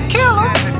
to kill him.